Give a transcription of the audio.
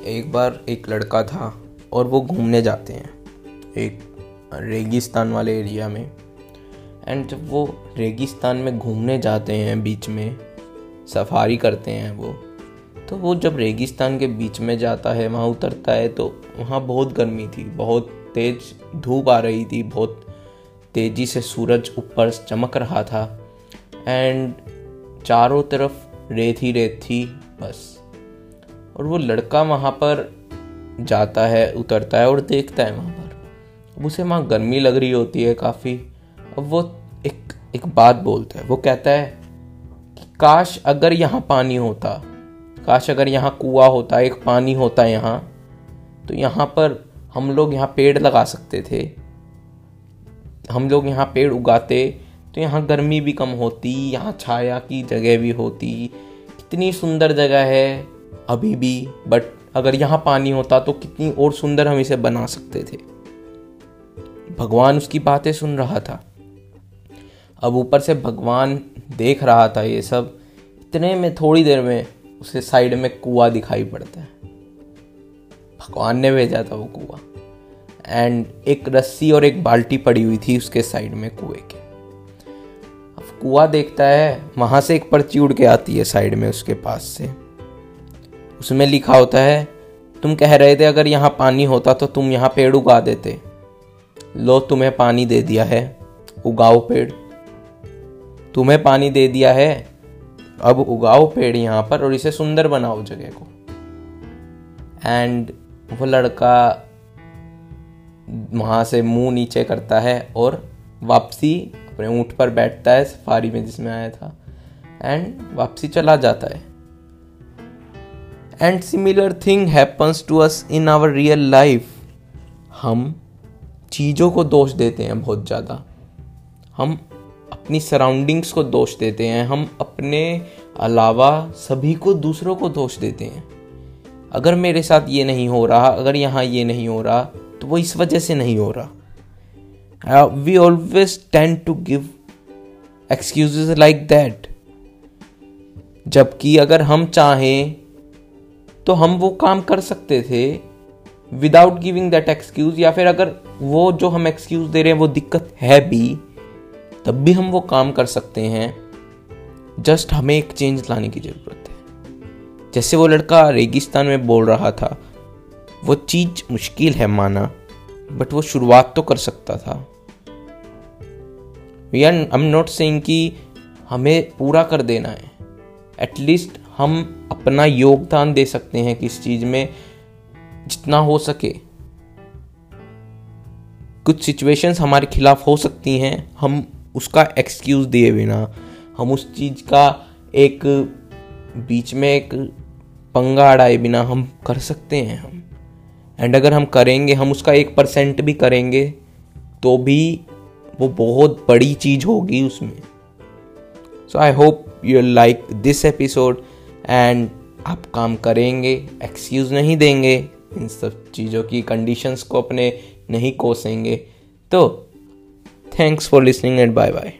एक बार एक लड़का था और वो घूमने जाते हैं, एक रेगिस्तान वाले एरिया में। एंड जब वो रेगिस्तान में घूमने जाते हैं, बीच में, सफारी करते हैं वो तो वो जब रेगिस्तान के बीच में जाता है, वहाँ उतरता है तो वहाँ बहुत गर्मी थी, बहुत तेज धूप आ रही थी, बहुत तेज़ी से सूरज ऊपर चमक रहा था। एंड चारों तरफ़ रेत ही रेत थी, बस। और वो लड़का वहाँ पर जाता है, उतरता है और देखता है वहाँ पर। अब उसे वहाँ गर्मी लग रही होती है काफ़ी। अब वो एक एक बात बोलता है। वो कहता है कि, काश अगर यहाँ पानी होता, काश अगर यहाँ कुआ होता, एक पानी होता यहाँ तो यहाँ पर हम लोग यहाँ पेड़ लगा सकते थे। हम लोग यहाँ पेड़ उगाते तो यहाँ गर्मी भी कम होती, यहाँ छाया की जगह भी होती। कितनी सुंदर जगह है। अभी भी बट अगर यहाँ पानी होता तो कितनी और सुंदर हम इसे बना सकते थे। भगवान उसकी बातें सुन रहा था। अब ऊपर से भगवान देख रहा था ये सब। इतने में थोड़ी देर में उसे साइड में कुआ दिखाई पड़ता है। भगवान ने भेजा था वो कुआ। एंड एक रस्सी और एक बाल्टी पड़ी हुई थी उसके साइड में कुएँ के। अब कुआ देखता है, वहाँ से एक पर्ची उड़ के आती है साइड में उसके पास से। उसमें लिखा होता है, तुम कह रहे थे, अगर यहाँ पानी होता तो तुम यहाँ पेड़ उगा देते। लो, तुम्हें पानी दे दिया है, उगाओ पेड़। तुम्हें पानी दे दिया है, अब उगाओ पेड़ यहाँ पर और इसे सुंदर बनाओ जगह को। एंड वो लड़का वहाँ से मुँह नीचे करता है और वापसी अपने ऊँट पर बैठता है, सफारी में जिसमें आया था एंड वापसी चला जाता है। And similar thing happens to us in our real life हम चीज़ों को दोष देते हैं बहुत ज़्यादा। हम अपनी सराउंडिंग्स को दोष देते हैं। हम अपने अलावा सभी को दूसरों को दोष देते हैं। अगर मेरे साथ ये नहीं हो रहा, अगर यहाँ ये नहीं हो रहा तो वो इस वजह से नहीं हो रहा। We always tend to give excuse like that जबकि अगर हम चाहें तो हम वो काम कर सकते थे विदाउट गिविंग दैट एक्सक्यूज या फिर अगर वो जो हम एक्सक्यूज दे रहे हैं, वो दिक्कत है भी, तब भी हम वो काम कर सकते हैं। जस्ट हमें एक चेंज लाने की ज़रूरत है। जैसे वो लड़का रेगिस्तान में बोल रहा था, वो चीज़ मुश्किल है माना बट वो शुरुआत तो कर सकता था। We are I am not saying कि हमें पूरा कर देना है। एटलीस्ट हम अपना योगदान दे सकते हैं किस चीज़ में, जितना हो सके। कुछ सिचुएशंस हमारे खिलाफ हो सकती हैं, हम उसका एक्सक्यूज़ दिए बिना। हम उस चीज़ का एक बीच में एक पंगा अड़ाए बिना हम कर सकते हैं हम। एंड अगर हम करेंगे, हम उसका एक परसेंट भी करेंगे तो भी वो बहुत बड़ी चीज़ होगी उसमें। So I hope you like this episode and आप काम करेंगे एक्सक्यूज़ नहीं देंगे, इन सब चीज़ों की कंडीशंस को अपने नहीं कोसेंगे। तो thanks for listening and bye bye